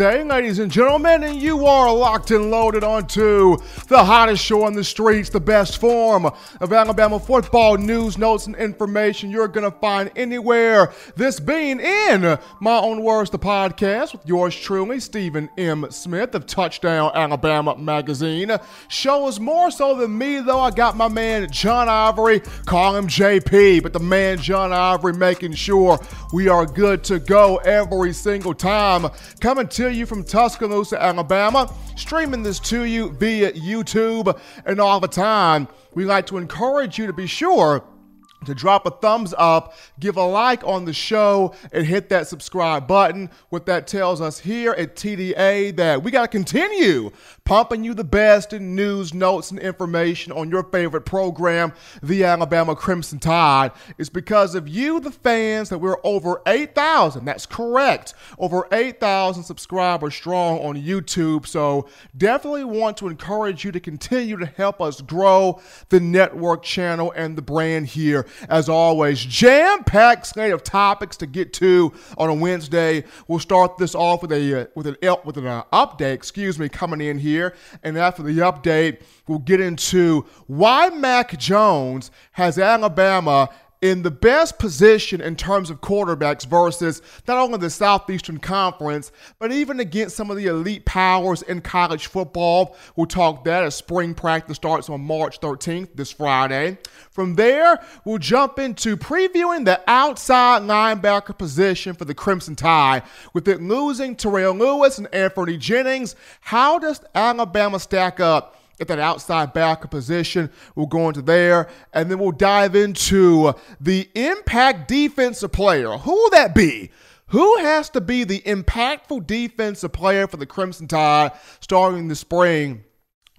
Wednesday, ladies and gentlemen, and you are locked and loaded onto the hottest show on the streets, the best form of Alabama football news, notes, and information you're going to find anywhere. This being in my own words, the podcast with yours truly, Stephen M. Smith of Touchdown Alabama Magazine. Show is more so than me, though. I got my man John Ivory, call him JP, but the man John Ivory making sure we are good to go every single time. Coming to you from Tuscaloosa, Alabama. Streaming this to you via YouTube and all the time. We like to encourage you to be sure to drop a thumbs up, give a like on the show, and hit that subscribe button. What that tells us here at TDA that we got to continue pumping you the best in news, notes, and information on your favorite program, the Alabama Crimson Tide. It's because of you, the fans, that we're over 8,000. That's correct. Over 8,000 subscribers strong on YouTube. So definitely want to encourage you to continue to help us grow the network channel and the brand here. As always, jam packed slate of topics to get to on a Wednesday. We'll start this off with a uh, with an with an uh, update, excuse me, coming in here here. And after the update, we'll get into why Mac Jones has Alabama in the best position in terms of quarterbacks versus not only the Southeastern Conference, but even against some of the elite powers in college football. We'll talk that as spring practice starts on March 13th, this Friday. From there, we'll jump into previewing the outside linebacker position for the Crimson Tide. With it losing Terrell Lewis and Anthony Jennings, how does Alabama stack up? At that outside backer position. We'll go into there, and then we'll dive into the impact defensive player. Who will that be? Who has to be the impactful defensive player for the Crimson Tide starting the spring?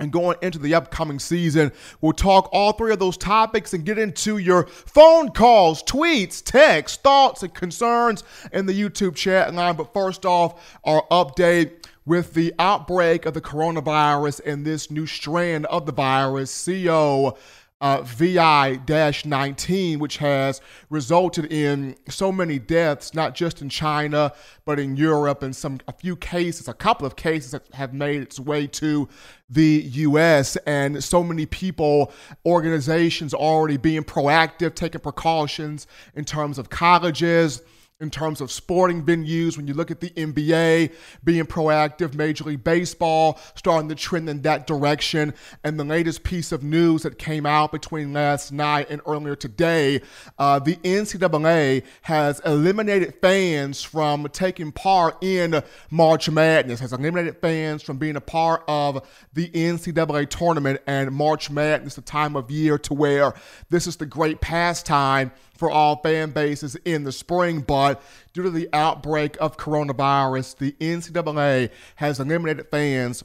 and going into the upcoming season. We'll talk all three of those topics and get into your phone calls, tweets, texts, thoughts, and concerns in the YouTube chat line. But first off, our update with the outbreak of the coronavirus and this new strand of the virus, CO uh, VI 19, which has resulted in so many deaths, not just in China, but in Europe, and some a few cases, a couple of cases that have made its way to the US. And so many people, organizations already being proactive, taking precautions in terms of colleges in terms of sporting venues. When you look at the NBA being proactive, Major League Baseball starting to trend in that direction. And the latest piece of news that came out between last night and earlier today uh, the NCAA has eliminated fans from taking part in March Madness, has eliminated fans from being a part of the NCAA tournament and March Madness, the time of year to where this is the great pastime for all fan bases in the spring, but due to the outbreak of coronavirus, the NCAA has eliminated fans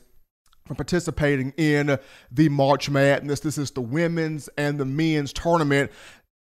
from participating in the March Madness. This is the women's and the men's tournament.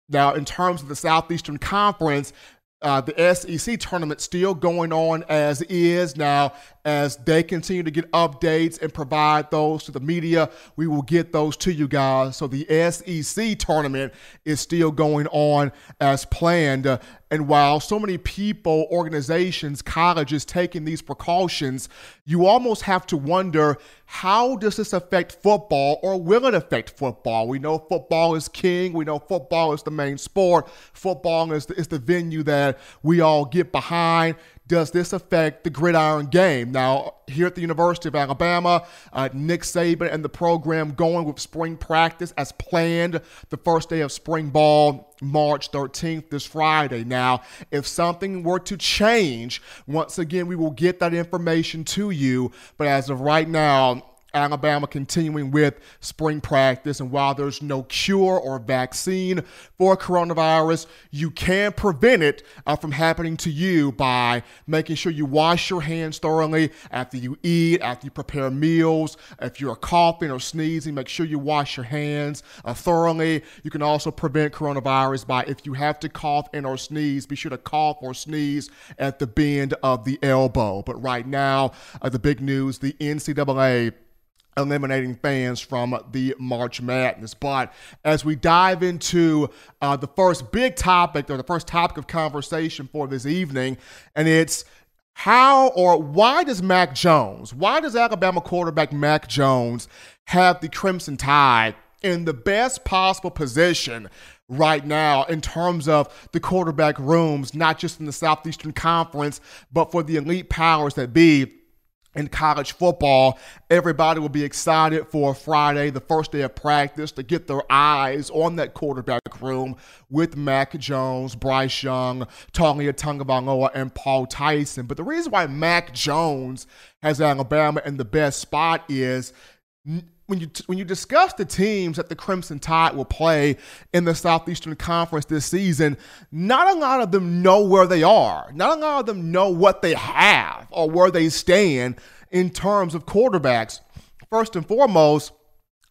Now, in terms of the Southeastern Conference, uh, the SEC tournament still going on as is. Now, as they continue to get updates and provide those to the media, we will get those to you guys. So the SEC tournament is still going on as planned. Uh, and while so many people, organizations, colleges taking these precautions, you almost have to wonder how does this affect football or will it affect football? We know football is king. We know football is the main sport. Football is the, is the venue that we all get behind does this affect the gridiron game? Now, here at the University of Alabama, uh, Nick Saban and the program going with spring practice as planned the first day of spring ball, March 13th, this Friday. Now, if something were to change, once again, we will get that information to you. But as of right now, Alabama continuing with spring practice. And while there's no cure or vaccine for coronavirus, you can prevent it uh, from happening to you by making sure you wash your hands thoroughly after you eat, after you prepare meals. If you're coughing or sneezing, make sure you wash your hands uh, thoroughly. You can also prevent coronavirus by if you have to cough and or sneeze, be sure to cough or sneeze at the bend of the elbow. But right now, uh, the big news the NCAA eliminating fans from the March Madness. But as we dive into uh, the first big topic or the first topic of conversation for this evening, and it's how or why does Mac Jones, why does Alabama quarterback Mac Jones have the Crimson Tide in the best possible position right now in terms of the quarterback rooms, not just in the Southeastern Conference, but for the elite powers that be in college football, everybody will be excited for Friday, the first day of practice, to get their eyes on that quarterback room with Mac Jones, Bryce Young, Taulia Tagovailoa, and Paul Tyson. But the reason why Mac Jones has Alabama in the best spot is when you when you discuss the teams that the Crimson Tide will play in the Southeastern Conference this season, not a lot of them know where they are. Not a lot of them know what they have or where they stand in terms of quarterbacks. First and foremost,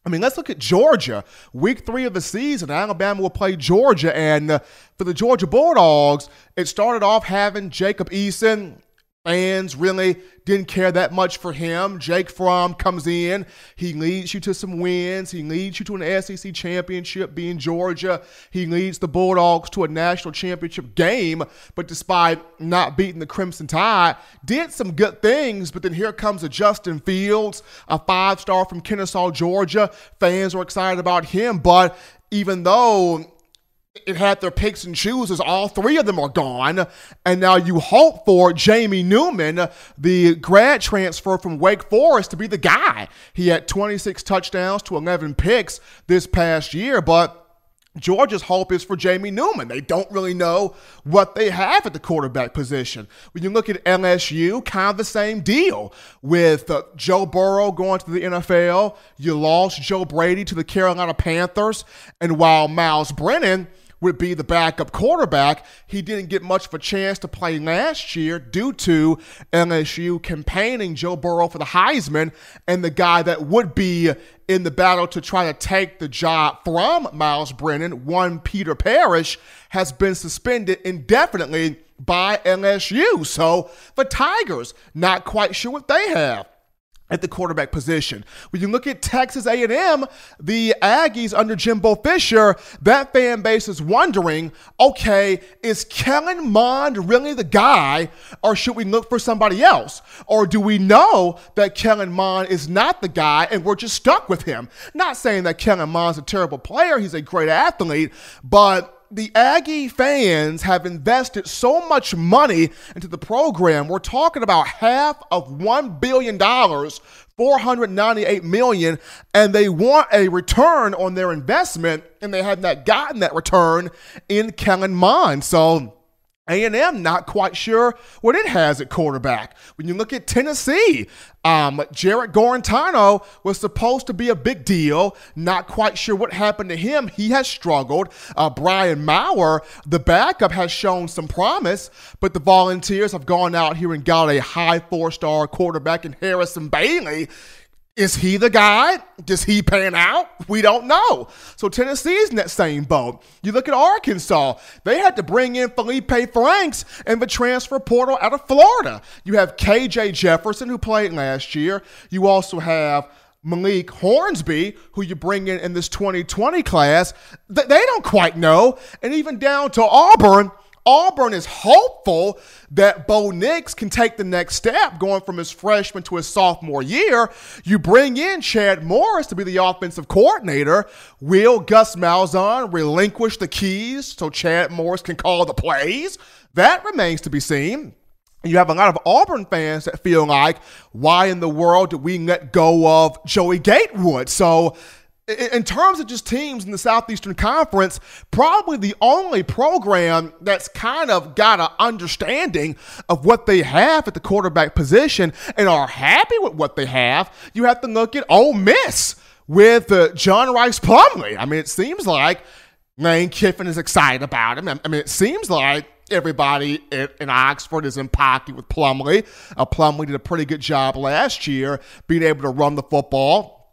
I mean, let's look at Georgia. Week three of the season, Alabama will play Georgia. And uh, for the Georgia Bulldogs, it started off having Jacob Eason, Fans really didn't care that much for him. Jake Fromm comes in. He leads you to some wins. He leads you to an SEC championship, being Georgia. He leads the Bulldogs to a national championship game. But despite not beating the Crimson Tide, did some good things. But then here comes a Justin Fields, a five star from Kennesaw, Georgia. Fans were excited about him. But even though it had their picks and chooses. All three of them are gone. And now you hope for Jamie Newman, the grad transfer from Wake Forest, to be the guy. He had 26 touchdowns to 11 picks this past year, but Georgia's hope is for Jamie Newman. They don't really know what they have at the quarterback position. When you look at LSU, kind of the same deal with uh, Joe Burrow going to the NFL. You lost Joe Brady to the Carolina Panthers. And while Myles Brennan – would be the backup quarterback. He didn't get much of a chance to play last year due to LSU campaigning Joe Burrow for the Heisman, and the guy that would be in the battle to try to take the job from Myles Brennan, one Peter Parrish, has been suspended indefinitely by LSU. So the Tigers, not quite sure what they have at the quarterback position. When you look at Texas A&M, the Aggies under Jimbo Fisher, that fan base is wondering, okay, is Kellen Mond really the guy or should we look for somebody else? Or do we know that Kellen Mond is not the guy and we're just stuck with him? Not saying that Kellen Mond's a terrible player, he's a great athlete, but the Aggie fans have invested so much money into the program. We're talking about half of $1 billion, 498 million, and they want a return on their investment, and they have not gotten that return in Kellen Mond. So a&M not quite sure what it has at quarterback. When you look at Tennessee, um, Jarrett Guarantano was supposed to be a big deal. Not quite sure what happened to him. He has struggled. Uh, Brian Maurer, the backup, has shown some promise, but the Volunteers have gone out here and got a high four-star quarterback in Harrison Bailey. Is he the guy? Does he pan out? We don't know. So Tennessee's in that same boat. You look at Arkansas, they had to bring in Feleipe Franks in the transfer portal out of Florida. You have KJ Jefferson, who played last year. You also have Malik Hornsby, who you bring in in this 2020 class. They don't quite know. And even down to Auburn, Auburn is hopeful that Bo Nix can take the next step going from his freshman to his sophomore year. You bring in Chad Morris to be the offensive coordinator. Will Gus Malzahn relinquish the keys so Chad Morris can call the plays? That remains to be seen. You have a lot of Auburn fans that feel like, why in the world did we let go of Joey Gatewood? So in terms of just teams in the Southeastern Conference, probably the only program that's kind of got an understanding of what they have at the quarterback position and are happy with what they have, you have to look at Ole Miss with uh, John Rice Plumlee. I mean, it seems like Lane Kiffin is excited about him. I mean, it seems like everybody in, Oxford is in pocket with Plumlee. Uh, Plumlee did a pretty good job last year being able to run the football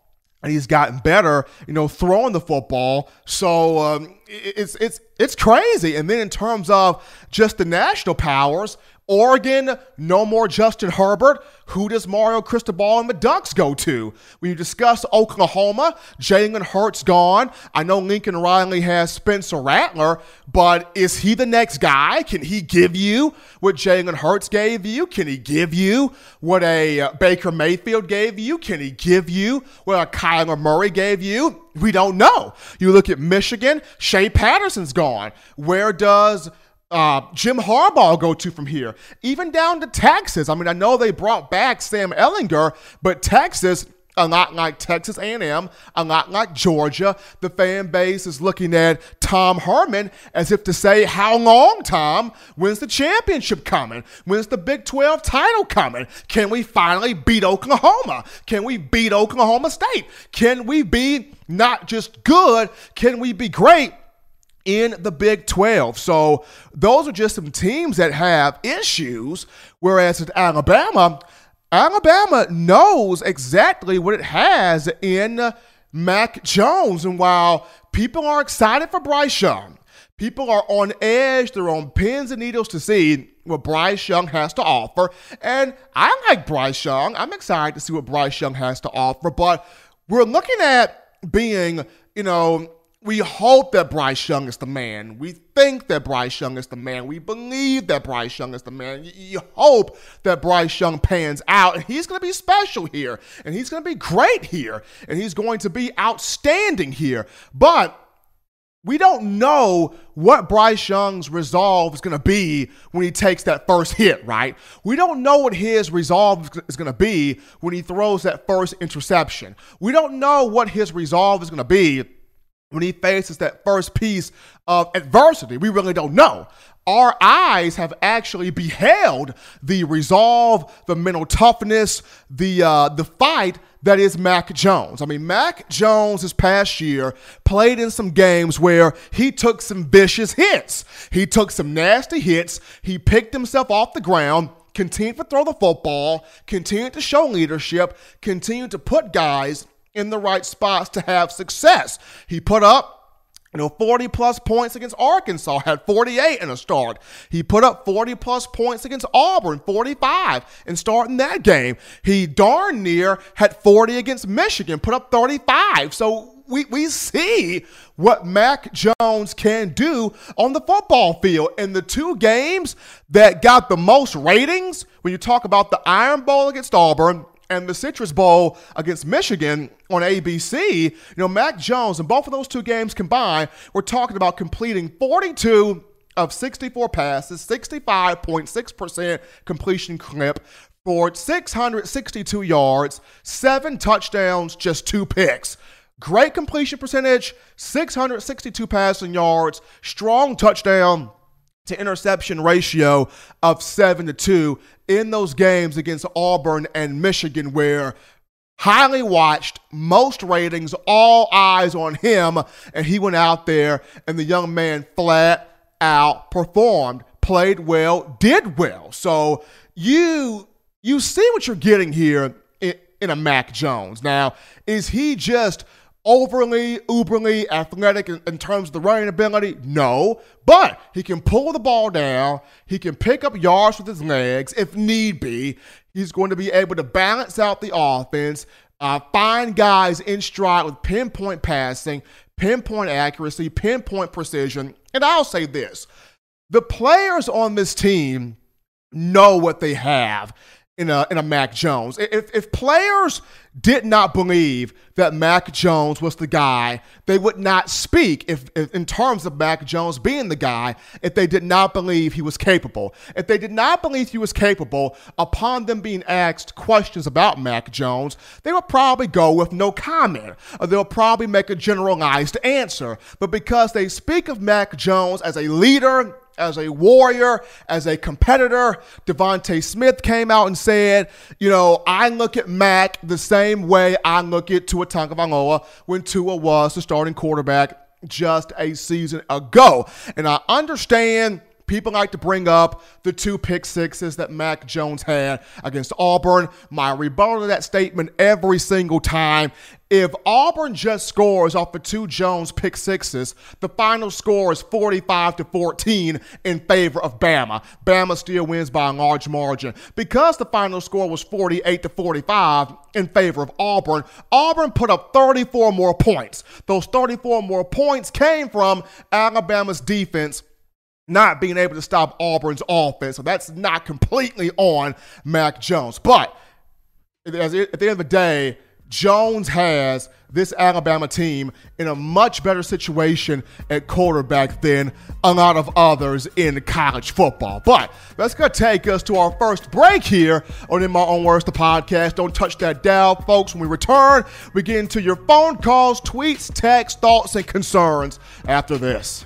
and he's gotten better, you know, throwing the football. So um, it's it's it's crazy. And then in terms of just the national powers, Oregon, no more Justin Herbert. Who does Mario Cristobal and the Ducks go to? When you discuss Oklahoma, Jalen Hurts gone. I know Lincoln Riley has Spencer Rattler, but is he the next guy? Can he give you what Jalen Hurts gave you? Can he give you what a uh, Baker Mayfield gave you? Can he give you what a Kyler Murray gave you? We don't know. You look at Michigan, Shea Patterson's gone. Where does uh, Jim Harbaugh go to from here, even down to Texas. I mean, I know they brought back Sam Ehlinger, but Texas, a lot like Texas A&M, a lot like Georgia, the fan base is looking at Tom Herman as if to say, "How long, Tom? When's the championship coming? When's the Big 12 title coming? Can we finally beat Oklahoma? Can we beat Oklahoma State? Can we be not just good? Can we be great?" In the Big 12. So those are just some teams that have issues. Whereas at Alabama, Alabama knows exactly what it has in Mac Jones. And while people are excited for Bryce Young, people are on edge, they're on pins and needles to see what Bryce Young has to offer. And I like Bryce Young. I'm excited to see what Bryce Young has to offer. But we're looking at being, you know, we hope that Bryce Young is the man. We think that Bryce Young is the man. We believe that Bryce Young is the man. You, you hope that Bryce Young pans out, and he's going to be special here, and he's going to be great here, and he's going to be outstanding here. But we don't know what Bryce Young's resolve is going to be when he takes that first hit, right? We don't know what his resolve is going to be when he throws that first interception. We don't know what his resolve is going to be when he faces that first piece of adversity. We really don't know. Our eyes have actually beheld the resolve, the mental toughness, the uh, the fight that is Mac Jones. I mean, Mac Jones this past year played in some games where he took some vicious hits. He took some nasty hits. He picked himself off the ground continued to throw the football, continued to show leadership, continued to put guys in the right spots to have success. He put up you know, 40 plus points against Arkansas, had 48 in a start. He put up 40 plus points against Auburn, 45 in starting that game. He darn near had 40 against Michigan, put up 35. So we, we see what Mac Jones can do on the football field. And the two games that got the most ratings, when you talk about the Iron Bowl against Auburn and the Citrus Bowl against Michigan on ABC, you know, Mac Jones and both of those two games combined, we're talking about completing 42 of 64 passes, 65.6% completion clip for 662 yards, seven touchdowns, just two picks. Great completion percentage, 662 passing yards, strong touchdown to interception ratio of 7 to 2 in those games against Auburn and Michigan where highly watched, most ratings, all eyes on him and he went out there and the young man flat out performed, played well, did well. So you you see what you're getting here in, in a Mac Jones. Now, is he just overly, uberly athletic in, in, terms of the running ability? No. But he can pull the ball down. He can pick up yards with his legs if need be. He's going to be able to balance out the offense, uh, find guys in stride with pinpoint passing, pinpoint accuracy, pinpoint precision. And I'll say this the players on this team know what they have in a in a Mac Jones. If if players did not believe that Mac Jones was the guy, they would not speak if, if, in terms of Mac Jones being the guy if they did not believe he was capable. If they did not believe he was capable, upon them being asked questions about Mac Jones, they would probably go with no comment or they'll probably make a generalized answer. But because they speak of Mac Jones as a leader as a warrior, as a competitor. DeVonta Smith came out and said, you know, I look at Mac the same way I look at Tua Tagovailoa when Tua was the starting quarterback just a season ago. And I understand people like to bring up the two pick sixes that Mac Jones had against Auburn. My rebuttal to that statement every single time if Auburn just scores off the two Jones pick sixes, the final score is 45 to 14 in favor of Bama. Bama still wins by a large margin. Because the final score was 48 to 45 in favor of Auburn, Auburn put up 34 more points. Those 34 more points came from Alabama's defense not being able to stop Auburn's offense. So that's not completely on Mac Jones. But at the end of the day, Jones has this Alabama team in a much better situation at quarterback than a lot of others in college football. But that's going to take us to our first break here on In My Own Words, the podcast. Don't touch that dial, folks. When we return, we get into your phone calls, tweets, texts, thoughts, and concerns after this.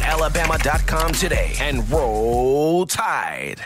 alabama.com today and roll tide.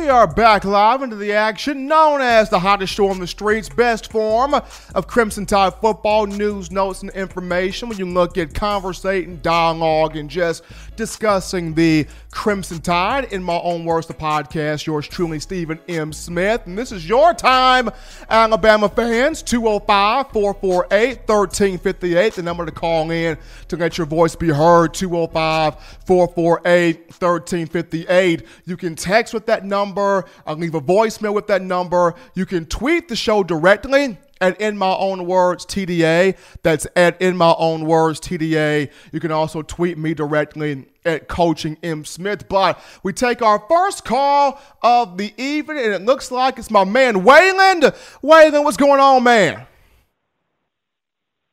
We are back live into the action known as the hottest show on the streets, best form of Crimson Tide football news, notes, and information. When you look at conversating, dialogue, and just discussing the Crimson Tide, in my own words, the podcast, yours truly, Stephen M. Smith. And this is your time, Alabama fans, 205 448 1358, the number to call in to let your voice be heard, 205 448 1358. You can text with that number. I'll leave a voicemail with that number. You can tweet the show directly at In My Own Words TDA. That's at In My Own Words TDA. You can also tweet me directly at Coaching M Smith. But we take our first call of the evening, and it looks like it's my man Wayland. Wayland, what's going on, man?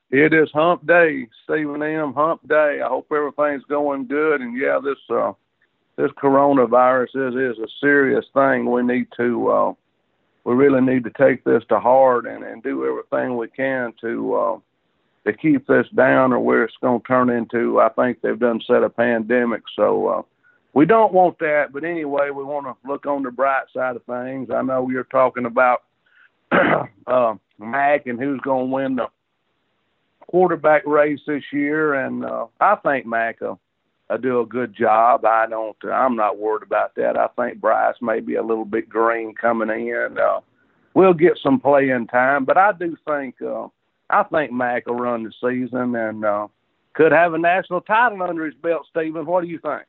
It is Hump Day, Stephen M. Hump Day. I hope everything's going good. And yeah, this uh, this coronavirus is is a serious thing. We need to uh, we really need to take this to heart and, and do everything we can to uh, to keep this down, or where it's going to turn into. I think they've done set a pandemic, so uh, we don't want that. But anyway, we want to look on the bright side of things. I know you're talking about uh, Mac and who's going to win the quarterback race this year, and uh, I think Mac will I do a good job. I don't. I'm not worried about that. I think Bryce may be a little bit green coming in. Uh, we'll get some playing time, but I do think uh, I think Mac will run the season and uh, could have a national title under his belt. Stephen, what do you think?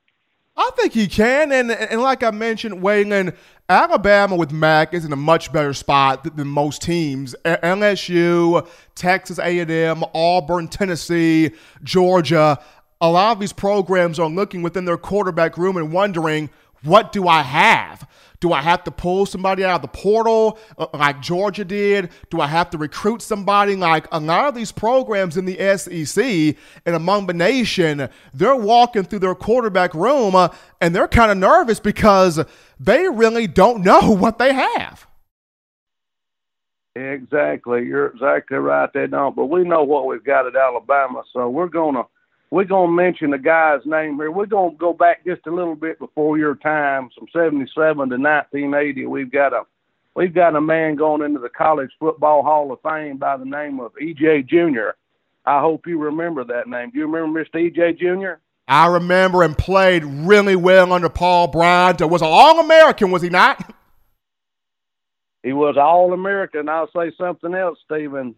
I think he can, and and like I mentioned, Waylon, Alabama with Mac is in a much better spot than most teams. LSU, Texas A&M, Auburn, Tennessee, Georgia a lot of these programs are looking within their quarterback room and wondering, what do I have? Do I have to pull somebody out of the portal uh, like Georgia did? Do I have to recruit somebody like a lot of these programs in the SEC and among the nation? They're walking through their quarterback room uh, and they're kind of nervous because they really don't know what they have. Exactly. You're exactly right. They don't, but we know what we've got at Alabama, so we're going to we're going to mention the guy's name here. We're going to go back just a little bit before your time, from 77 to 1980. We've got a we've got a man going into the College Football Hall of Fame by the name of E.J. Junior. I hope you remember that name. Do you remember Mr. E.J. Junior? I remember and played really well under Paul Bryant. Was an All American, was he not? He was All American. I'll say something else, Stephen.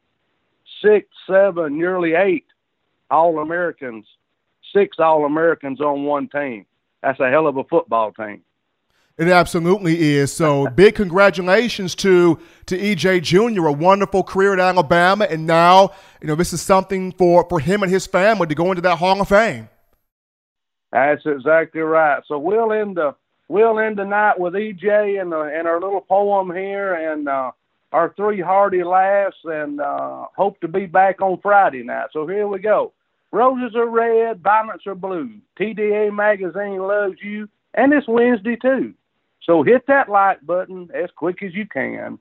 Six, seven, nearly eight all Americans, six All Americans on one team. That's a hell of a football team. It absolutely is. So big congratulations to to EJ Junior A wonderful career at Alabama, and now you know this is something for for him and his family to go into that Hall of Fame. That's exactly right. So we'll end the we'll end the night with EJ and uh, and our little poem here and uh, our three hearty laughs, and uh, hope to be back on Friday night. So here we go. Roses are red, violets are blue. TDA magazine loves you, and it's Wednesday too. So hit that like button as quick as you can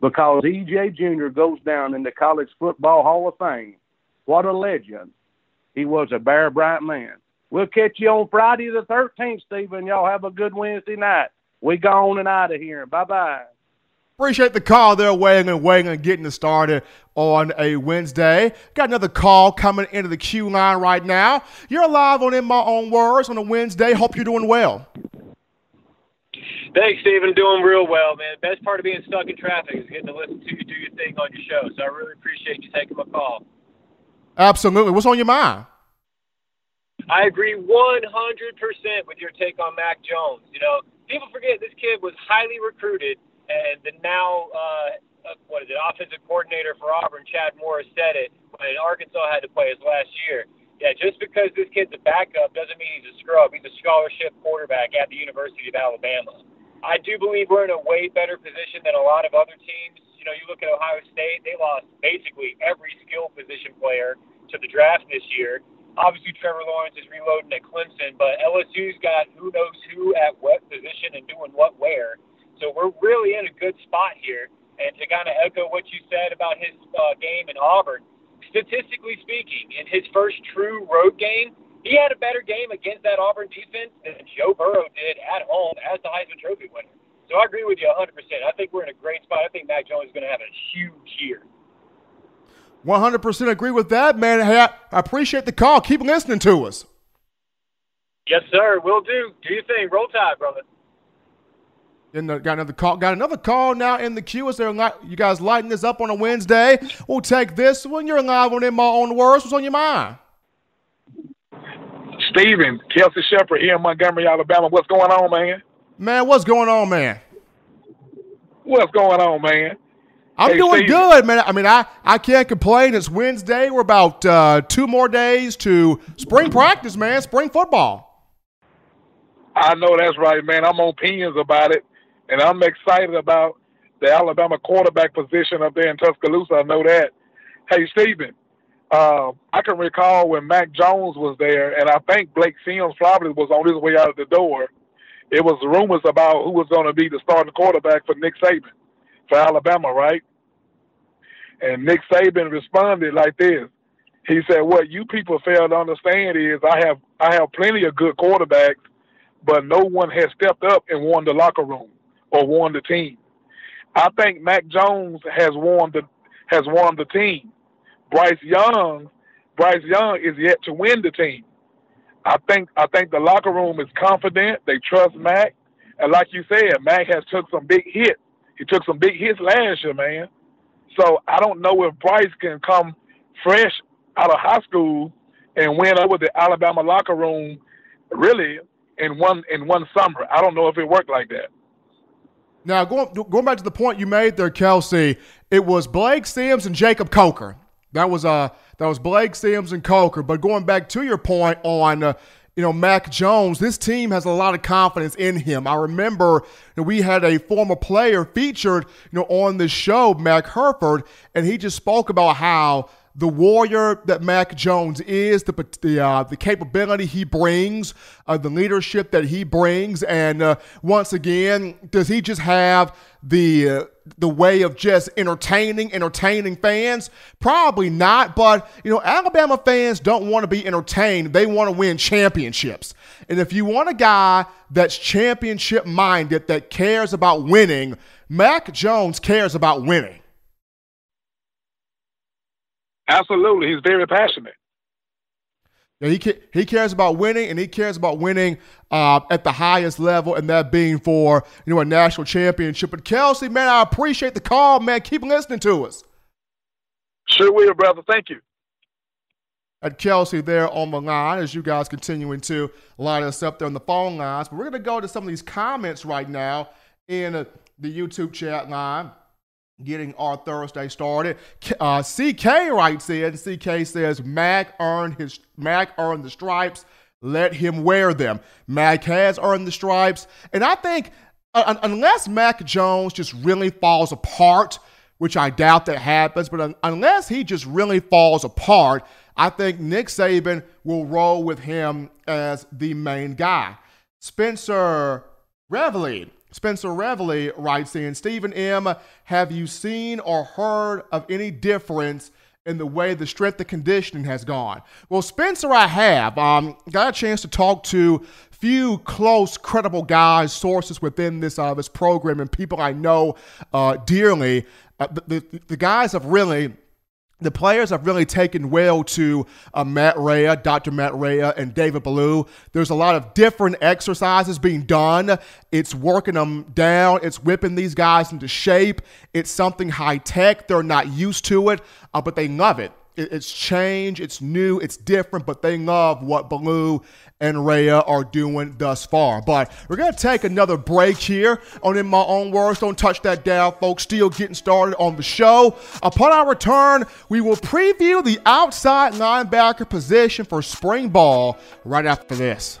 because EJ Junior goes down in the College Football Hall of Fame. What a legend. He was a Bear bright man. We'll catch you on Friday the 13th, Stephen. Y'all have a good Wednesday night. We gone and out of here. Bye bye. Appreciate the call there, weighing and weighing and getting it started on a Wednesday. Got another call coming into the queue line right now. You're live on In My Own Words on a Wednesday. Hope you're doing well. Thanks, Stephen. Doing real well, man. Best part of being stuck in traffic is getting to listen to you do your thing on your show. So I really appreciate you taking my call. Absolutely. What's on your mind? I agree 100% with your take on Mac Jones. You know, people forget this kid was highly recruited, and the now, uh, uh what is it, offensive coordinator for Auburn, Chad Morris, said it when Arkansas had to play his last year. Yeah, just because this kid's a backup doesn't mean he's a scrub. He's a scholarship quarterback at the University of Alabama. I do believe we're in a way better position than a lot of other teams. You know, you look at Ohio State, they lost basically every skill position player to the draft this year. Obviously, Trevor Lawrence is reloading at Clemson, but LSU's got who knows who at what position and doing what where. So we're really in a good spot here. And to kind of echo what you said about his uh, game in Auburn, statistically speaking, in his first true road game, he had a better game against that Auburn defense than Joe Burrow did at home as the Heisman Trophy winner. So I agree with you 100%. I think we're in a great spot. I think Mac Jones is going to have a huge year. 100% agree with that, man. Hey, I appreciate the call. Keep listening to us. Yes, sir. Will do. Do your thing. Roll Tide, brother. Got another call. Got another call now in the queue. Is there you guys lighting this up on a Wednesday? We'll take this when you're live on In My Own Words. What's on your mind? Steven, Kelsey Shepard here in Montgomery, Alabama. What's going on, man? Man, what's going on, man? What's going on, man? I'm hey, doing Steven. good, man. I mean, I, I can't complain. It's Wednesday. We're about uh, two more days to spring practice, man. Spring football. I know that's right, man. I'm on pinions about it, and I'm excited about the Alabama quarterback position up there in Tuscaloosa. I know that. Hey, Steven, uh, I can recall when Mac Jones was there, and I think Blake Sims probably was on his way out of the door. It was rumors about who was going to be the starting quarterback for Nick Saban for Alabama, right? And Nick Saban responded like this. He said, "What you people fail to understand is I have I have plenty of good quarterbacks, but no one has stepped up and won the locker room or won the team. I think Mac Jones has won the has won the team. Bryce Young, Bryce Young is yet to win the team. I think I think the locker room is confident. They trust Mac, and like you said, Mac has took some big hits. He took some big hits last year, man. So I don't know if Bryce can come fresh out of high school and win over the Alabama locker room, really in one in one summer. I don't know if it worked like that. Now going going back to the point you made there, Kelsey, it was Blake Sims and Jacob Coker. That was uh that was Blake Sims and Coker. But going back to your point on uh, you know Mac Jones, this team has a lot of confidence in him. I remember you know, we had a former player featured you know on this show, Mac Herford, and he just spoke about how the warrior that Mac Jones is, the the, uh, the capability he brings, uh, the leadership that he brings, and uh, once again, does he just have the uh, the way of just entertaining entertaining fans? Probably not, but you know, Alabama fans don't want to be entertained; they want to win championships. And if you want a guy that's championship minded, that cares about winning, Mac Jones cares about winning. Absolutely, he's very passionate. Yeah, he he cares about winning, and he cares about winning uh, at the highest level, and that being for you know a national championship. But Kelsey, man, I appreciate the call, man. Keep listening to us. Sure will, brother. Thank you. at Kelsey there on the line as you guys continuing to line us up there on the phone lines. But we're going to go to some of these comments right now in uh, the YouTube chat line. Getting our Thursday started. Uh, CK writes in. CK says Mac earned his Mac earned the stripes. Let him wear them. Mac has earned the stripes, and I think uh, unless Mac Jones just really falls apart, which I doubt that happens, but un- unless he just really falls apart, I think Nick Saban will roll with him as the main guy. Spencer Reveille. Spencer Reveille writes in Stephen M., have you seen or heard of any difference in the way the strength and conditioning has gone? Well, Spencer, I have. Um, got a chance to talk to few close, credible guys, sources within this uh, this program, and people I know uh, dearly. Uh, the, the, the guys have really the players have really taken well to uh, Matt Rhea, Dr. Matt Rhea, and David Ballou. There's a lot of different exercises being done. It's working them down. It's whipping these guys into shape. It's something high tech. They're not used to it, uh, but they love it. It's change, it's new, it's different, but they love what Ballou and Rhea are doing thus far. But we're going to take another break here on In My Own Words. Don't touch that dial, folks. Still getting started on the show. Upon our return, we will preview the outside linebacker position for spring ball right after this.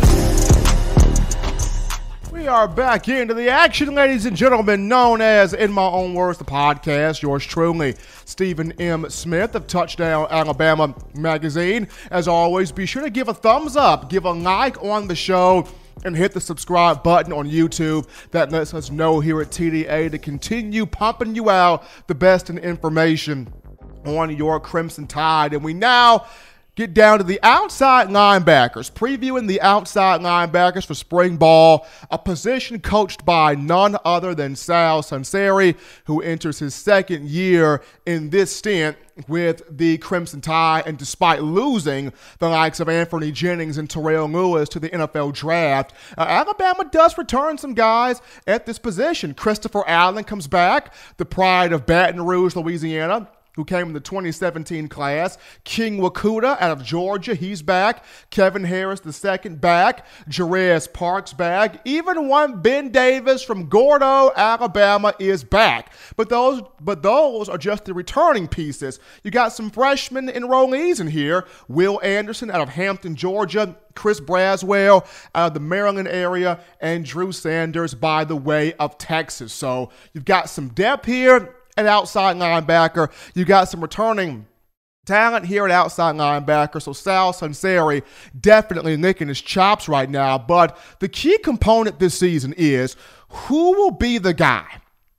We are back into the action, ladies and gentlemen, known as In My Own Words, the podcast. Yours truly, Stephen M. Smith of Touchdown Alabama Magazine. As always, be sure to give a thumbs up, give a like on the show, and hit the subscribe button on YouTube. That lets us know here at TDA to continue pumping you out the best in information on your Crimson Tide. And we now get down to the outside linebackers, previewing the outside linebackers for spring ball, a position coached by none other than Sal Sunseri, who enters his second year in this stint with the Crimson Tide. And despite losing the likes of Anthony Jennings and Terrell Lewis to the NFL draft, uh, Alabama does return some guys at this position. Christopher Allen comes back, the pride of Baton Rouge, Louisiana who came in the 2017 class. King Mwikuta out of Georgia, he's back. Kevin Harris, the second back. Jarez Parks back. Even one Ben Davis from Gordo, Alabama is back. But those, but those are just the returning pieces. You got some freshmen enrollees in here. Will Anderson out of Hampton, Georgia. Chris Braswell out of the Maryland area, and Drew Sanders by the way of Texas. So you've got some depth here at outside linebacker. You got some returning talent here at outside linebacker. So Sal Sunseri definitely nicking his chops right now. But the key component this season is who will be the guy,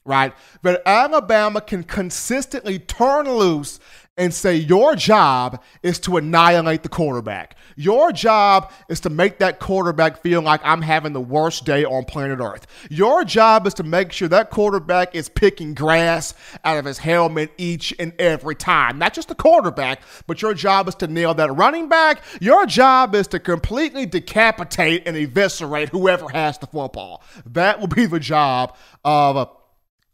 right, that Alabama can consistently turn loose and say your job is to annihilate the quarterback. Your job is to make that quarterback feel like I'm having the worst day on planet Earth. Your job is to make sure that quarterback is picking grass out of his helmet each and every time. Not just the quarterback, but your job is to nail that running back. Your job is to completely decapitate and eviscerate whoever has the football. That will be the job of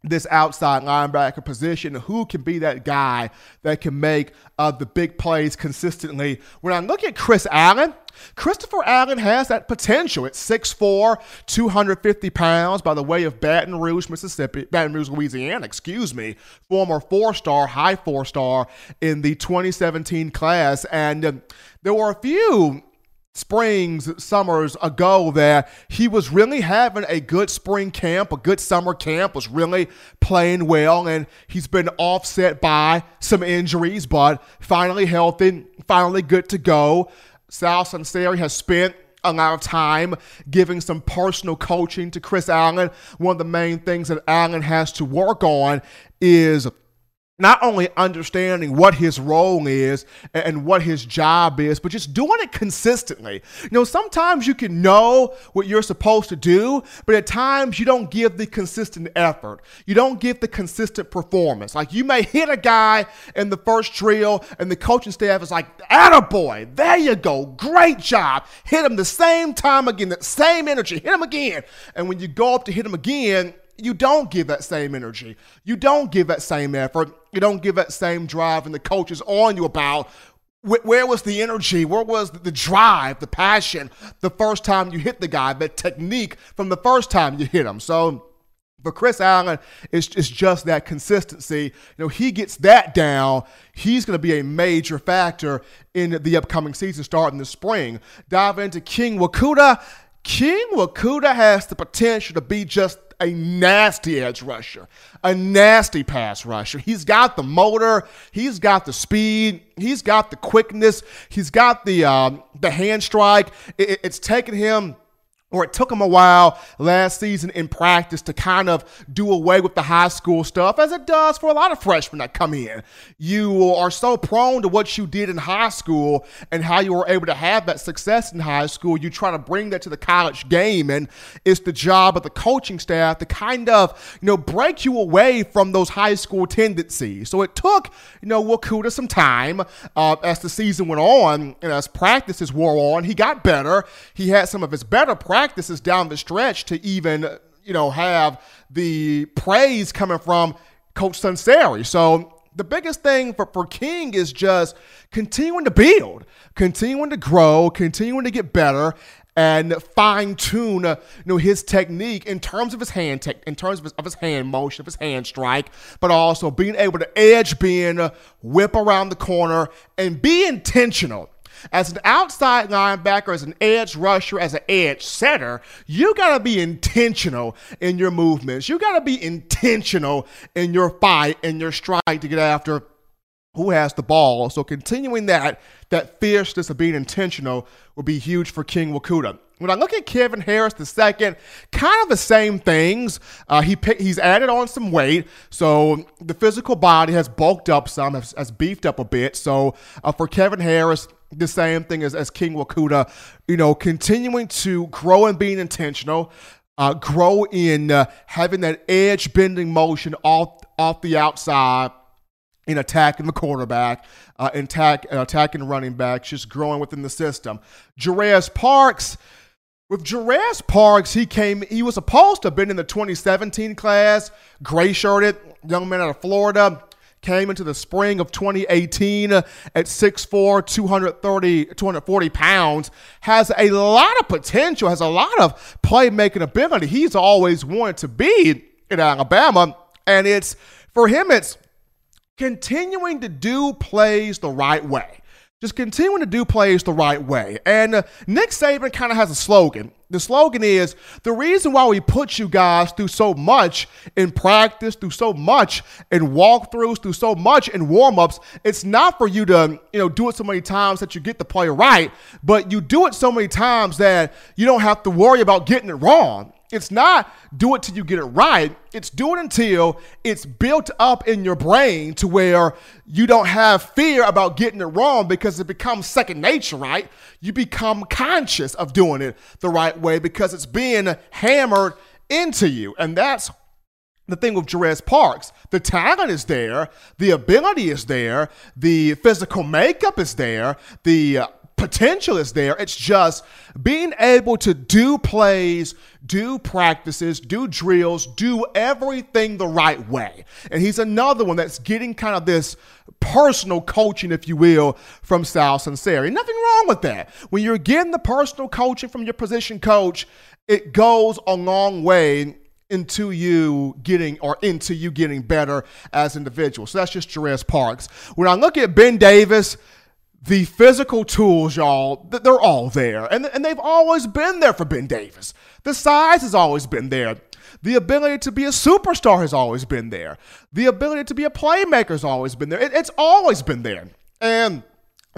this outside linebacker position. Who can be that guy that can make uh, the big plays consistently? When I look at Chris Allen, Christopher Allen has that potential. It's 6'4, 250 pounds by the way of Baton Rouge, Mississippi, Baton Rouge, Louisiana, excuse me, former four star, high four star in the 2017 class. And uh, there were a few springs, summers ago that he was really having a good spring camp, a good summer camp, was really playing well, and he's been offset by some injuries, but finally healthy, finally good to go. Sal Sunseri has spent a lot of time giving some personal coaching to Chris Allen. One of the main things that Allen has to work on is not only understanding what his role is and what his job is, but just doing it consistently. You know, sometimes you can know what you're supposed to do, but at times you don't give the consistent effort. You don't give the consistent performance. Like you may hit a guy in the first drill, and the coaching staff is like, attaboy, there you go, great job. Hit him the same time again, the same energy, hit him again. And when you go up to hit him again, you don't give that same energy. You don't give that same effort. You don't give that same drive, and the coach is on you about where was the energy? Where was the drive, the passion the first time you hit the guy, the technique from the first time you hit him? So, for Chris Allen, it's, it's just that consistency. You know, he gets that down. He's going to be a major factor in the upcoming season starting this spring. Dive into King Mwikuta. King Mwikuta has the potential to be just a nasty edge rusher, a nasty pass rusher. He's got the motor, he's got the speed, he's got the quickness, he's got the um, the hand strike. It, it's taken him or it took him a while last season in practice to kind of do away with the high school stuff, as it does for a lot of freshmen that come in. You are so prone to what you did in high school and how you were able to have that success in high school. You try to bring that to the college game, and it's the job of the coaching staff to kind of, you know, break you away from those high school tendencies. So it took, you know, Mwikuta some time uh, as the season went on and as practices wore on. He got better. He had some of his better practices practices down the stretch to even, you know, have the praise coming from Coach Sunseri. So the biggest thing for, for King is just continuing to build, continuing to grow, continuing to get better, and fine tune, uh, you know, his technique in terms of his hand tech, in terms of his, of his, hand motion, of his hand strike, but also being able to edge being, uh, whip around the corner, and be intentional as an outside linebacker, as an edge rusher, as an edge setter, you got to be intentional in your movements. You got to be intentional in your fight and your strike to get after who has the ball. So continuing that, that fierceness of being intentional will be huge for King Mwikuta. When I look at Kevin Harris the second, kind of the same things. Uh, he he's added on some weight, so the physical body has bulked up some, has, has beefed up a bit. So uh, for Kevin Harris, the same thing as, as King Mwikuta, you know, continuing to grow and being intentional, uh, grow in uh, having that edge bending motion off off the outside in attacking the quarterback, uh, in attack, uh, attacking running backs, just growing within the system. Jarez Parks, with Jarez Parks, he came, he was supposed to have been in the 2017 class, gray shirted, young man out of Florida came into the spring of 2018 at 6'4, 230, 240 pounds, has a lot of potential, has a lot of playmaking ability. He's always wanted to be in Alabama. And it's for him, it's continuing to do plays the right way. Just continuing to do plays the right way. And uh, Nick Saban kind of has a slogan. The slogan is the reason why we put you guys through so much in practice, through so much in walkthroughs, through so much in warmups. It's not for you to, you know, do it so many times that you get the play right, but you do it so many times that you don't have to worry about getting it wrong. It's not do it till you get it right. It's do it until it's built up in your brain to where you don't have fear about getting it wrong because it becomes second nature, right? You become conscious of doing it the right way because it's being hammered into you. And that's the thing with Jarez Parks. The talent is there, the ability is there, the physical makeup is there, the uh, potential is there. It's just being able to do plays, do practices, do drills, do everything the right way. And he's another one that's getting kind of this personal coaching, if you will, from Sal Sunseri. Nothing wrong with that. When you're getting the personal coaching from your position coach, it goes a long way into you getting or into you getting better as individuals. So that's just Jarez Parks. When I look at Ben Davis, the physical tools, y'all, they're all there. And, and they've always been there for Ben Davis. The size has always been there. The ability to be a superstar has always been there. The ability to be a playmaker has always been there. It, it's always been there. And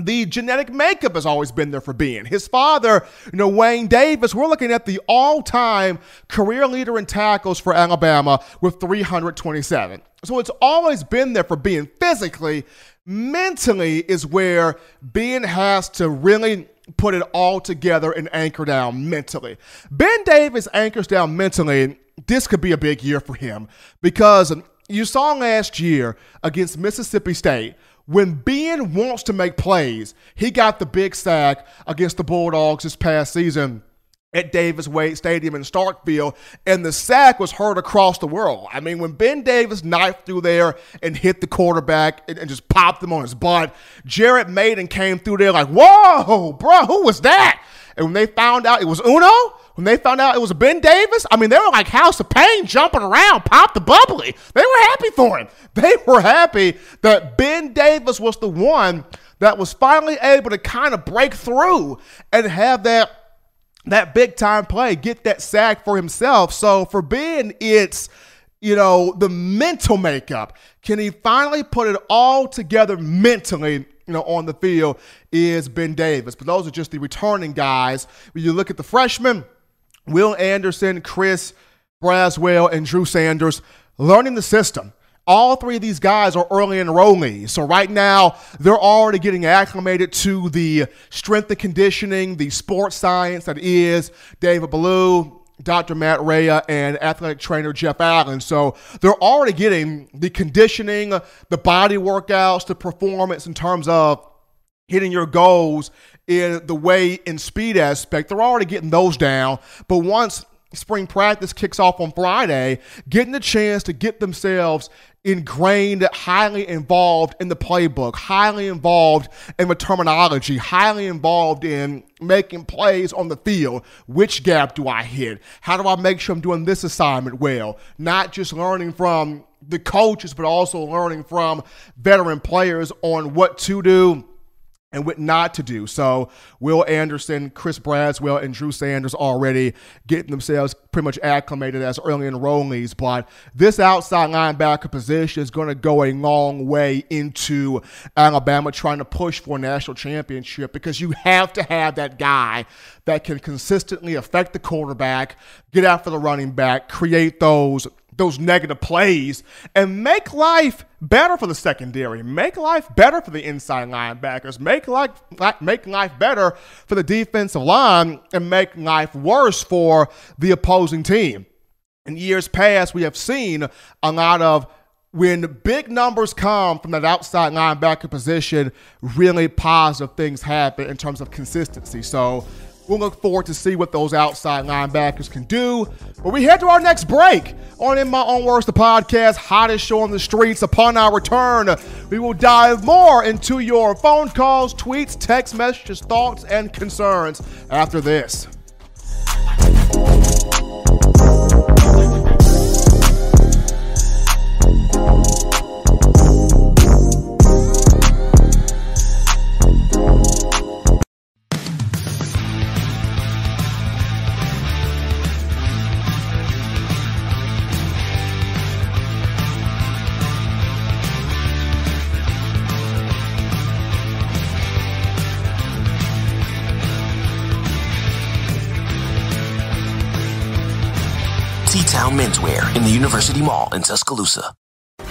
the genetic makeup has always been there for being. His father, you know, Wayne Davis, we're looking at the all time career leader in tackles for Alabama with 327. So it's always been there for being physically. Mentally is where Ben has to really put it all together and anchor down mentally. Ben Davis anchors down mentally. This could be a big year for him because you saw last year against Mississippi State when Ben wants to make plays, he got the big sack against the Bulldogs this past season at Davis Wade Stadium in Starkville, and the sack was heard across the world. I mean, when Ben Davis knifed through there and hit the quarterback and, and just popped him on his butt, Jared Mayden came through there like, whoa, bro, who was that? And when they found out it was Uno, when they found out it was Ben Davis, I mean, they were like House of Pain jumping around, pop the bubbly. They were happy for him. They were happy that Ben Davis was the one that was finally able to kind of break through and have that that big time play, get that sack for himself. So for Ben, it's you know the mental makeup. Can he finally put it all together mentally you know, on the field is Ben Davis. But those are just the returning guys. When you look at the freshmen, Will Anderson, Chris Braswell, and Drew Sanders learning the system. All three of these guys are early enrollees. So right now, they're already getting acclimated to the strength and conditioning, the sports science that is David Ballou, Dr. Matt Rhea and athletic trainer Jeff Allen. So they're already getting the conditioning, the body workouts, the performance in terms of hitting your goals in the weight and speed aspect. They're already getting those down. But once spring practice kicks off on Friday, getting the chance to get themselves ingrained, highly involved in the playbook, highly involved in the terminology, highly involved in making plays on the field. Which gap do I hit? How do I make sure I'm doing this assignment well? Not just learning from the coaches, but also learning from veteran players on what to do and what not to do. So Will Anderson, Chris Braswell, and Drew Sanders already getting themselves pretty much acclimated as early enrollees. But this outside linebacker position is going to go a long way into Alabama trying to push for a national championship because you have to have that guy that can consistently affect the quarterback, get after the running back, create those those negative plays and make life better for the secondary, make life better for the inside linebackers, make life make life better for the defensive line, and make life worse for the opposing team. In years past, we have seen a lot of when big numbers come from that outside linebacker position, really positive things happen in terms of consistency. So We'll look forward to see what those outside linebackers can do. But we head to our next break on In My Own Words, the podcast, hottest show on the streets. Upon our return, we will dive more into your phone calls, tweets, text messages, thoughts, and concerns after this. Menswear in the University Mall in Tuscaloosa.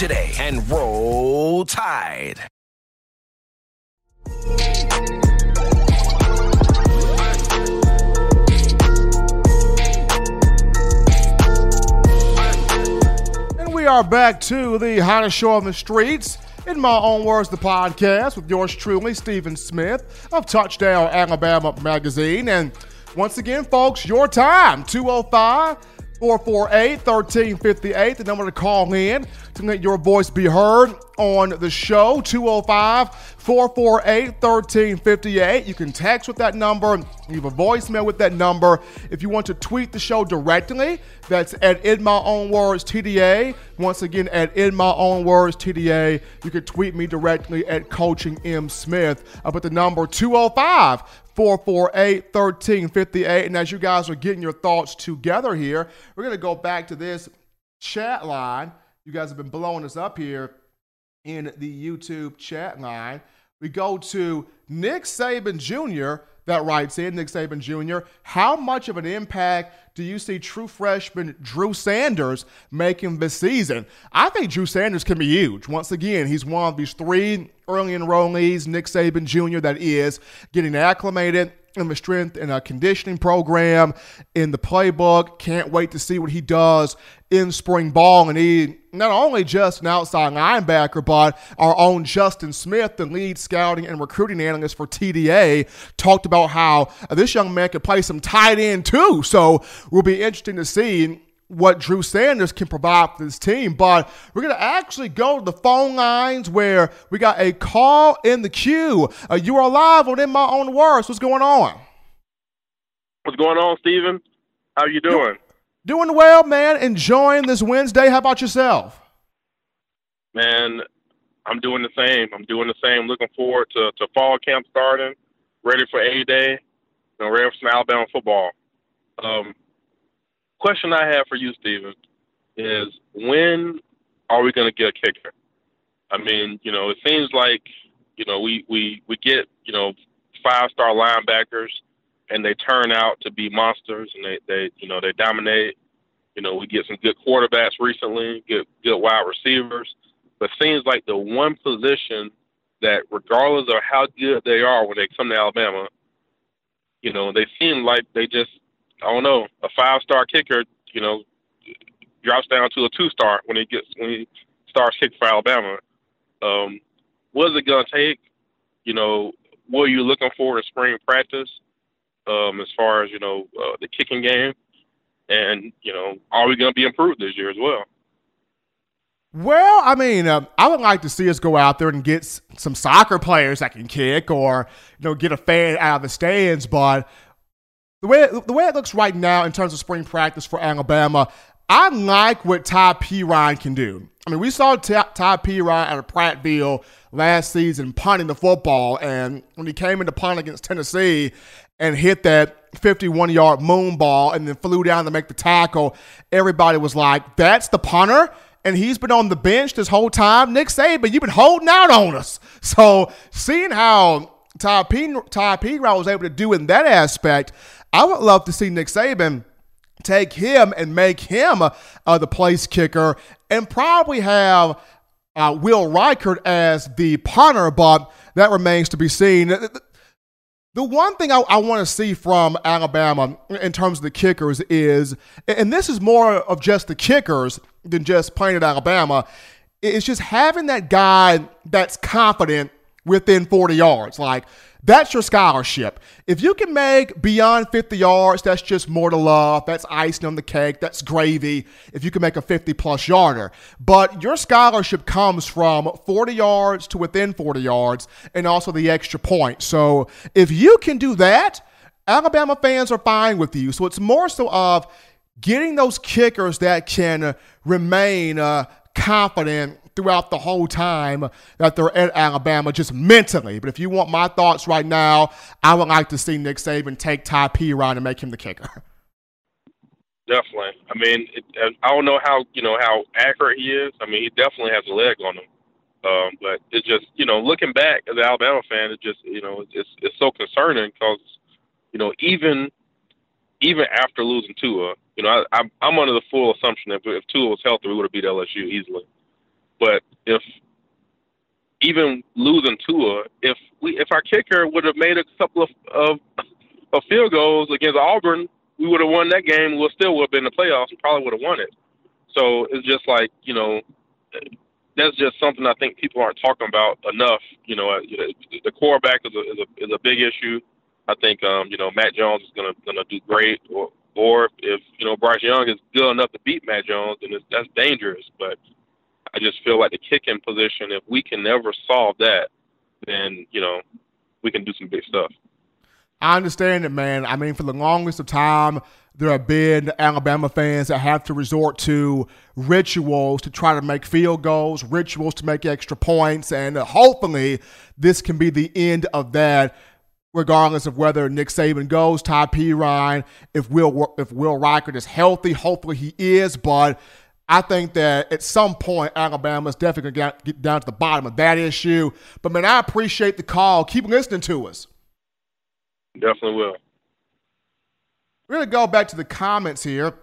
today and roll tide. And we are back to the hottest show on the streets. In my own words, the podcast with yours truly, Stephen Smith of Touchdown Alabama Magazine. And once again, folks, your time 205 448 1358, the number to call in to let your voice be heard on the show 205 448 1358. You can text with that number, leave a voicemail with that number. If you want to tweet the show directly, that's at In My Own Words TDA. Once again, at In My Own Words TDA. You can tweet me directly at Coaching M Smith I put the number 205 448 1358. And as you guys are getting your thoughts together here, we're going to go back to this chat line. You guys have been blowing us up here in the YouTube chat line. We go to Nick Saban Jr. that writes in, Nick Saban Jr., how much of an impact do you see true freshman Drew Sanders making this season? I think Drew Sanders can be huge. Once again, he's one of these three early enrollees, Nick Saban Jr., that is getting acclimated in the strength and a conditioning program in the playbook. Can't wait to see what he does in spring ball. And he not only just an outside linebacker, but our own Justin Smith, the lead scouting and recruiting analyst for TDA, talked about how this young man could play some tight end too. So we'll be interesting to see what Drew Sanders can provide for this team. But we're going to actually go to the phone lines where we got a call in the queue. Uh, you are live on In My Own Words. What's going on? What's going on, Steven? How are you doing? Doing well, man. Enjoying this Wednesday. How about yourself? Man, I'm doing the same. I'm doing the same. Looking forward to, to fall camp starting, ready for A Day, and ready for some Alabama football. Um, question I have for you, Steven, is when are we going to get a kicker? I mean, you know, it seems like you know we we we get you know five star linebackers and they turn out to be monsters and they they you know they dominate. You know, we get some good quarterbacks recently, good good wide receivers, but seems like the one position that regardless of how good they are when they come to Alabama, you know, they seem like they just I don't know, a five star kicker, you know, drops down to a two star when he gets when he starts kicking for Alabama. Um, what is it gonna take? You know, what are you looking for in spring practice? Um, as far as you know, uh, the kicking game, and you know, are we gonna be improved this year as well? Well, I mean, uh, I would like to see us go out there and get s- some soccer players that can kick, or you know, get a fan out of the stands. But the way the way it looks right now in terms of spring practice for Alabama, I like what Ty Perine can do. I mean, we saw Ty, Ty Perine at Prattville last season punting the football, and when he came into punt against Tennessee and hit that 51 yard moon ball and then flew down to make the tackle, everybody was like, "That's the punter." and he's been on the bench this whole time. Nick Saban, you've been holding out on us. So seeing how Ty P. Ty was able to do in that aspect, I would love to see Nick Saban take him and make him uh, the place kicker and probably have uh, Will Reichard as the punter, but that remains to be seen. The one thing I, I want to see from Alabama in terms of the kickers is, and this is more of just the kickers than just playing at Alabama, it's just having that guy that's confident within 40 yards. Like, that's your scholarship. If you can make beyond 50 yards, that's just more to love. That's icing on the cake. That's gravy if you can make a 50 plus yarder. But your scholarship comes from 40 yards to within 40 yards and also the extra point. So if you can do that, Alabama fans are fine with you. So it's more so of getting those kickers that can remain uh, confident throughout the whole time that they're at Alabama, just mentally. But if you want my thoughts right now, I would like to see Nick Saban take Ty Perine and make him the kicker. Definitely. I mean, it, I don't know how you know how accurate he is. I mean, he definitely has a leg on him. Um, but it's just you know, looking back as an Alabama fan, it just you know, it's it's so concerning because you know even even after losing Tua, you know, I, I'm I'm under the full assumption that if Tua was healthy, we would have beat LSU easily. But if even losing Tua, if we if our kicker would have made a couple of of, of field goals against Auburn, we would have won that game. We still would have been in the playoffs. Probably would have won it. So it's just like you know, that's just something I think people aren't talking about enough. You know, uh, the quarterback is a is a, is a big issue. I think um, you know Mac Jones is gonna gonna do great, or or if you know Bryce Young is good enough to beat Mac Jones, then it's, that's dangerous. But I just feel like the kicking position, if we can never solve that, then you know we can do some big stuff. I understand it, man. I mean, for the longest of time, there have been Alabama fans that have to resort to rituals to try to make field goals, rituals to make extra points, and hopefully this can be the end of that regardless of whether Nick Saban goes, Ty Perine, if Will if Will Reichard is healthy, hopefully he is, but I think that at some point Alabama is definitely going to get down to the bottom of that issue. But man, I appreciate the call. Keep listening to us. Definitely will. We're going to go back to the comments here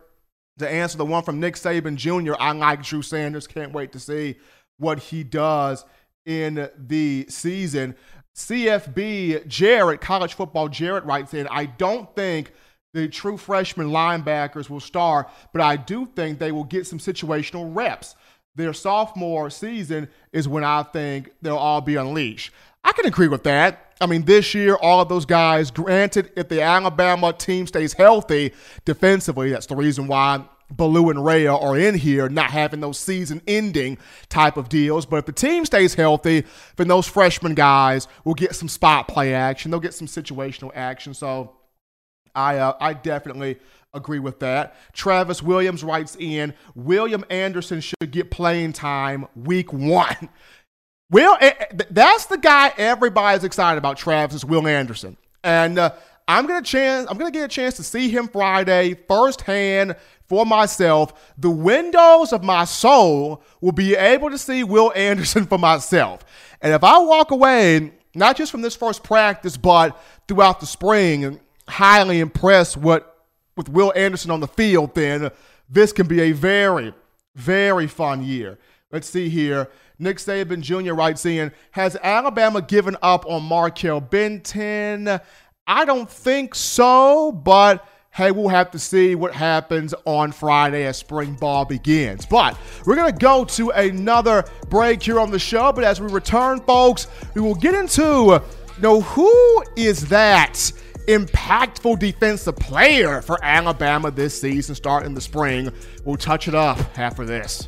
to answer the one from Nick Saban Jr. I like Drew Sanders. Can't wait to see what he does in the season. CFB Jared, college football Jared writes in, I don't think the true freshman linebackers will start, but I do think they will get some situational reps. Their sophomore season is when I think they'll all be unleashed. I can agree with that. I mean, this year, all of those guys, granted, if the Alabama team stays healthy defensively, that's the reason why Ballou and Rhea are in here, not having those season ending type of deals. But if the team stays healthy, then those freshman guys will get some spot play action. They'll get some situational action. So I, uh, I definitely agree with that. Travis Williams writes in William Anderson should get playing time week one. Will, eh, eh, that's the guy everybody's excited about, Travis, is Will Anderson. And uh, I'm gonna chance. I'm gonna get a chance to see him Friday firsthand for myself. The windows of my soul will be able to see Will Anderson for myself. And if I walk away, not just from this first practice, but throughout the spring, highly impressed with with Will Anderson on the field, then this can be a very, very fun year. Let's see here. Nick Saban Jr. writes in Has Alabama given up on Markail Benton? I don't think so, but hey, we'll have to see what happens on Friday as spring ball begins. But we're going to go to another break here on the show. But as we return, folks, we will get into, you know, who is that impactful defensive player for Alabama this season, starting in the spring. We'll touch it up after this.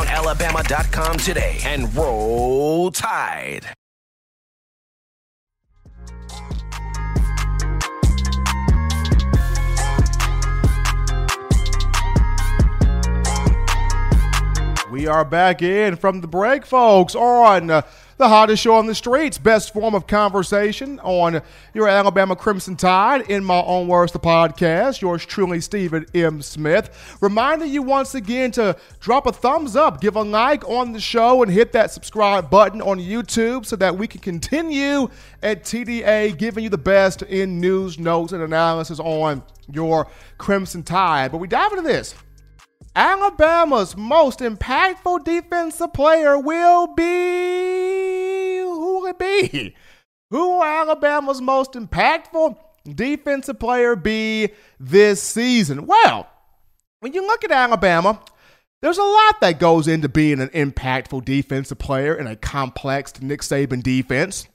alabama.com today and roll tide. We are back in from the break, folks, on the hottest show on the streets, best form of conversation on your Alabama Crimson Tide. In my own words, the podcast. Yours truly, Stephen M. Smith. Reminding you once again to drop a thumbs up, give a like on the show, and hit that subscribe button on YouTube so that we can continue at TDA giving you the best in news, notes, and analysis on your Crimson Tide. But we dive into this. Alabama's most impactful defensive player will be who will it be? Who will Alabama's most impactful defensive player be this season? Well, when you look at Alabama, there's a lot that goes into being an impactful defensive player in a complex Nick Saban defense.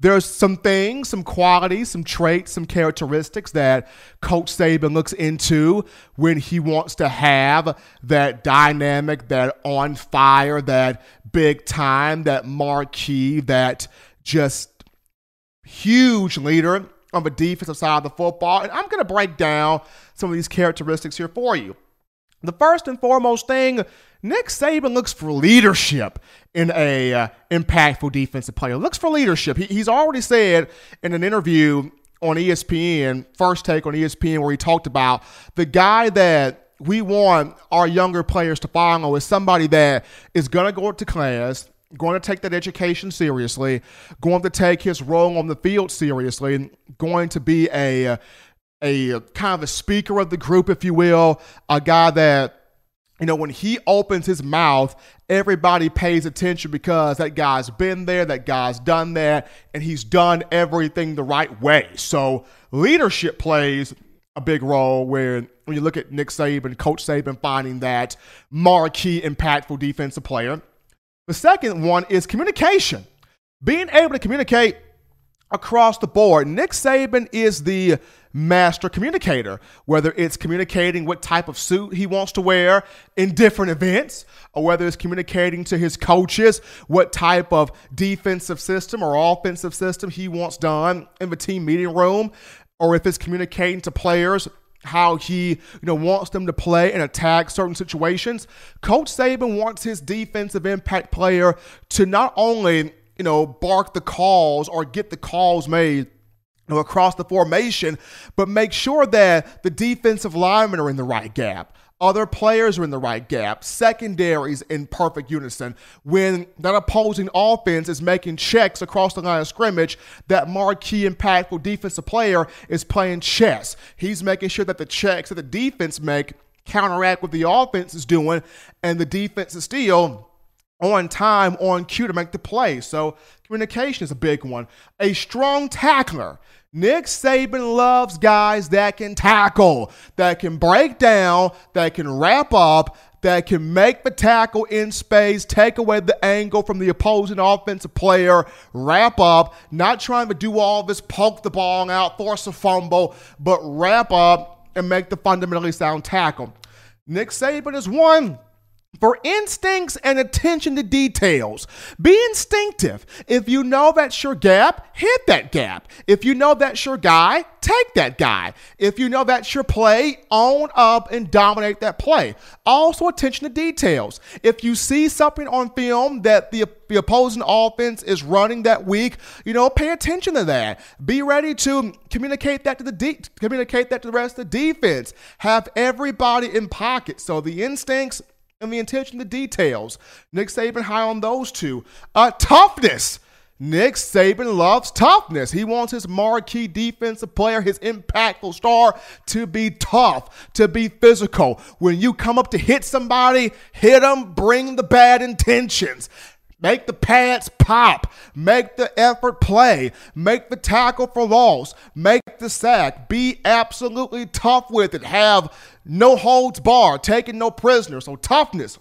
There's some things, some qualities, some traits, some characteristics that Coach Saban looks into when he wants to have that dynamic, that on fire, that big time, that marquee, that just huge leader on the defensive side of the football. And I'm going to break down some of these characteristics here for you. The first and foremost thing Nick Saban looks for leadership in a uh, impactful defensive player. Looks for leadership. He, he's already said in an interview on ESPN, first take on ESPN, where he talked about the guy that we want our younger players to follow is somebody that is going to go to class, going to take that education seriously, going to take his role on the field seriously, going to be a a kind of a speaker of the group, if you will, a guy that you know, when he opens his mouth, everybody pays attention because that guy's been there, that guy's done that, and he's done everything the right way. So leadership plays a big role where when you look at Nick Saban, Coach Saban finding that marquee, impactful defensive player. The second one is communication. Being able to communicate across the board. Nick Saban is the master communicator, whether it's communicating what type of suit he wants to wear in different events, or whether it's communicating to his coaches what type of defensive system or offensive system he wants done in the team meeting room, or if it's communicating to players how he you know wants them to play and attack certain situations. Coach Saban wants his defensive impact player to not only you know bark the calls or get the calls made across the formation, but make sure that the defensive linemen are in the right gap. Other players are in the right gap, secondaries in perfect unison. When that opposing offense is making checks across the line of scrimmage, that marquee, impactful defensive player is playing chess. He's making sure that the checks that the defense make counteract what the offense is doing, and the defense is still on time, on cue to make the play. So communication is a big one. A strong tackler. Nick Saban loves guys that can tackle, that can break down, that can wrap up, that can make the tackle in space, take away the angle from the opposing offensive player, wrap up, not trying to do all this poke the ball out, force a fumble, but wrap up and make the fundamentally sound tackle. Nick Saban is one for instincts and attention to details. Be instinctive. If you know that's your gap, hit that gap. If you know that's your guy, take that guy. If you know that's your play, own up and dominate that play. Also, attention to details. If you see something on film that the, the opposing offense is running that week, you know, pay attention to that. Be ready to communicate that to the de- communicate that to the rest of the defense. Have everybody in pocket. So the instincts and the attention to details. Nick Saban high on those two. Uh, toughness. Nick Saban loves toughness. He wants his marquee defensive player, his impactful star, to be tough, to be physical. When you come up to hit somebody, hit them, bring the bad intentions. Make the pants pop. Make the effort play. Make the tackle for loss. Make the sack. Be absolutely tough with it. Have no holds bar, taking no prisoners. So toughness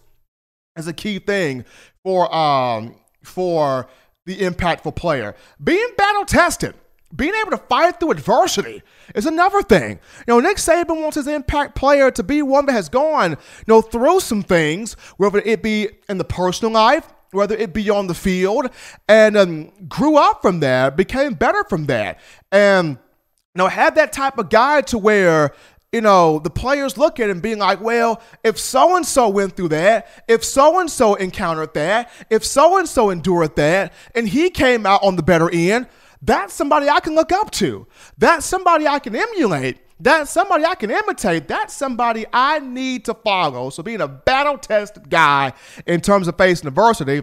is a key thing for um for the impactful player. Being battle tested, being able to fight through adversity is another thing. You know, Nick Saban wants his impact player to be one that has gone, you know, through some things, whether it be in the personal life, whether it be on the field, and um, grew up from that, became better from that, and you know, had that type of guy to where you know, the players look at and being like, well, if so and so went through that, if so and so encountered that, if so and so endured that, and he came out on the better end, that's somebody I can look up to. That's somebody I can emulate. That's somebody I can imitate. That's somebody I need to follow. So being a battle tested guy in terms of facing adversity,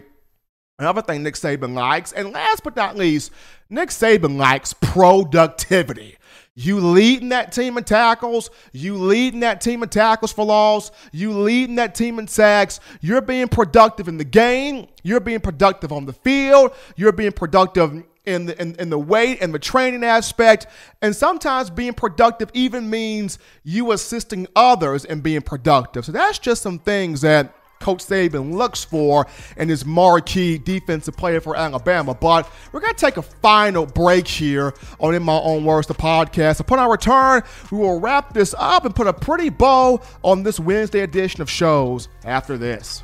another thing Nick Saban likes, and last but not least, Nick Saban likes productivity. You leading that team in tackles. You leading that team in tackles for loss. You leading that team in sacks. You're being productive in the game. You're being productive on the field. You're being productive in the, in, in the weight and the training aspect. And sometimes being productive even means you assisting others and being productive. So that's just some things that Coach Saban looks for in his marquee defensive player for Alabama. But we're going to take a final break here on In My Own Words, the podcast. Upon our return, we will wrap this up and put a pretty bow on this Wednesday edition of shows after this.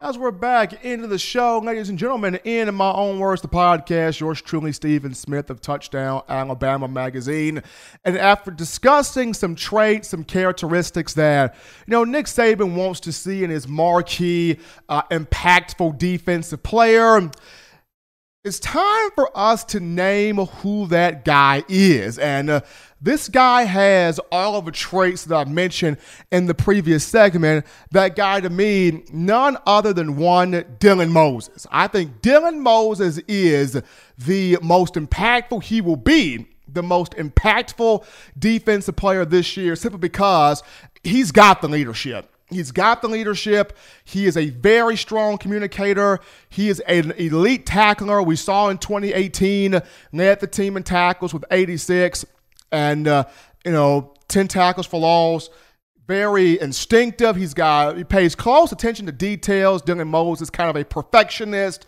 As we're back into the show, ladies and gentlemen, in my own words, the podcast, yours truly, Stephen Smith of Touchdown Alabama Magazine. And after discussing some traits, some characteristics that, you know, Nick Saban wants to see in his marquee, uh, impactful defensive player, it's time for us to name who that guy is. And uh, this guy has all of the traits that I mentioned in the previous segment. That guy to me, none other than one Dylan Moses. I think Dylan Moses is the most impactful he will be. The most impactful defensive player this year simply because he's got the leadership. He's got the leadership. He is a very strong communicator. He is an elite tackler. We saw in 2018, led the team in tackles with 86 and uh, you know 10 tackles for loss. Very instinctive. He's got he pays close attention to details. Dylan Moses is kind of a perfectionist.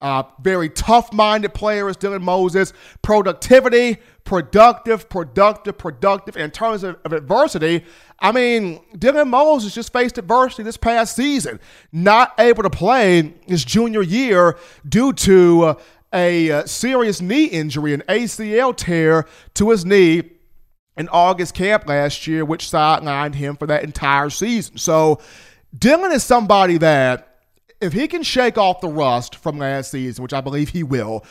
Uh, very tough-minded player is Dylan Moses. Productivity, productive, productive, productive. In terms of, of, adversity, I mean, Dylan Moses just faced adversity this past season, not able to play his junior year due to uh, a uh, serious knee injury, an ACL tear to his knee in August camp last year, which sidelined him for that entire season. So Dylan is somebody that if he can shake off the rust from last season, which I believe he will,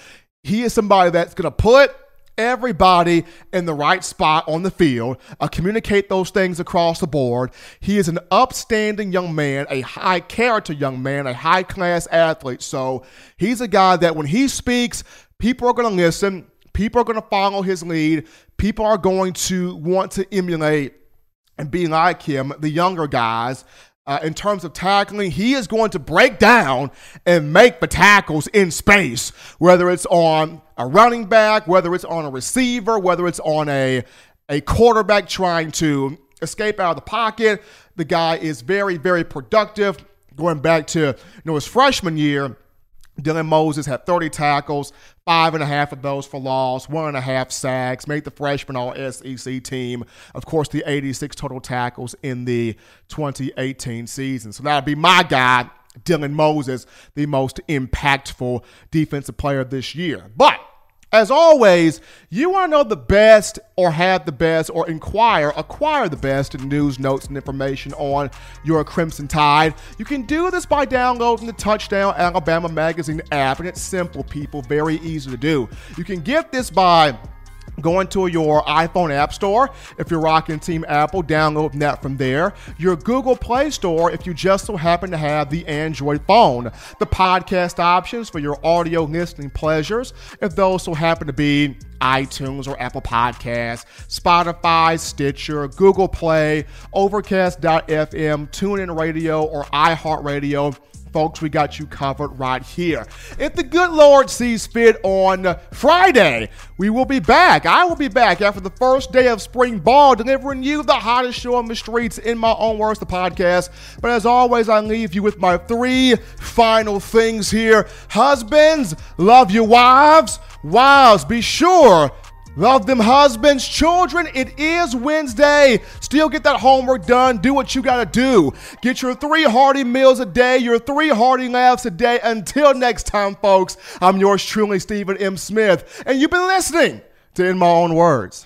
he is somebody that's going to put everybody in the right spot on the field, uh, communicate those things across the board. He is an upstanding young man, a high character young man, a high class athlete. So he's a guy that when he speaks, people are going to listen, people are going to follow his lead, people are going to want to emulate and be like him, the younger guys. Uh, in terms of tackling, he is going to break down and make the tackles in space, whether it's on a running back, whether it's on a receiver, whether it's on a, a quarterback trying to escape out of the pocket. The guy is very, very productive. Going back to you know his freshman year, Dylan Moses had 30 tackles, five and a half of those for loss, one and a half sacks, made the freshman all SEC team. Of course, the 86 total tackles in the 2018 season. So that'd be my guy, Dylan Moses, the most impactful defensive player this year. But as always, you want to know the best or have the best or inquire, acquire the best news, notes, and information on your Crimson Tide. You can do this by downloading the Touchdown Alabama Magazine app, and it's simple, people, very easy to do. You can get this by Go into your iPhone App Store if you're rocking Team Apple, download that from there. Your Google Play Store if you just so happen to have the Android phone. The podcast options for your audio listening pleasures if those so happen to be iTunes or Apple Podcasts, Spotify, Stitcher, Google Play, Overcast.fm, TuneIn Radio, or iHeartRadio folks, we got you covered right here. If the good Lord sees fit on Friday, we will be back. I will be back after the first day of spring ball, delivering you the hottest show on the streets in my own words, the podcast. But as always, I leave you with my three final things here. Husbands, love your wives. Wives, be sure Love them husbands, children. It is Wednesday. Still get that homework done. Do what you got to do. Get your three hearty meals a day, your three hearty laughs a day. Until next time, folks, I'm yours truly, Stephen M. Smith, and you've been listening to In My Own Words.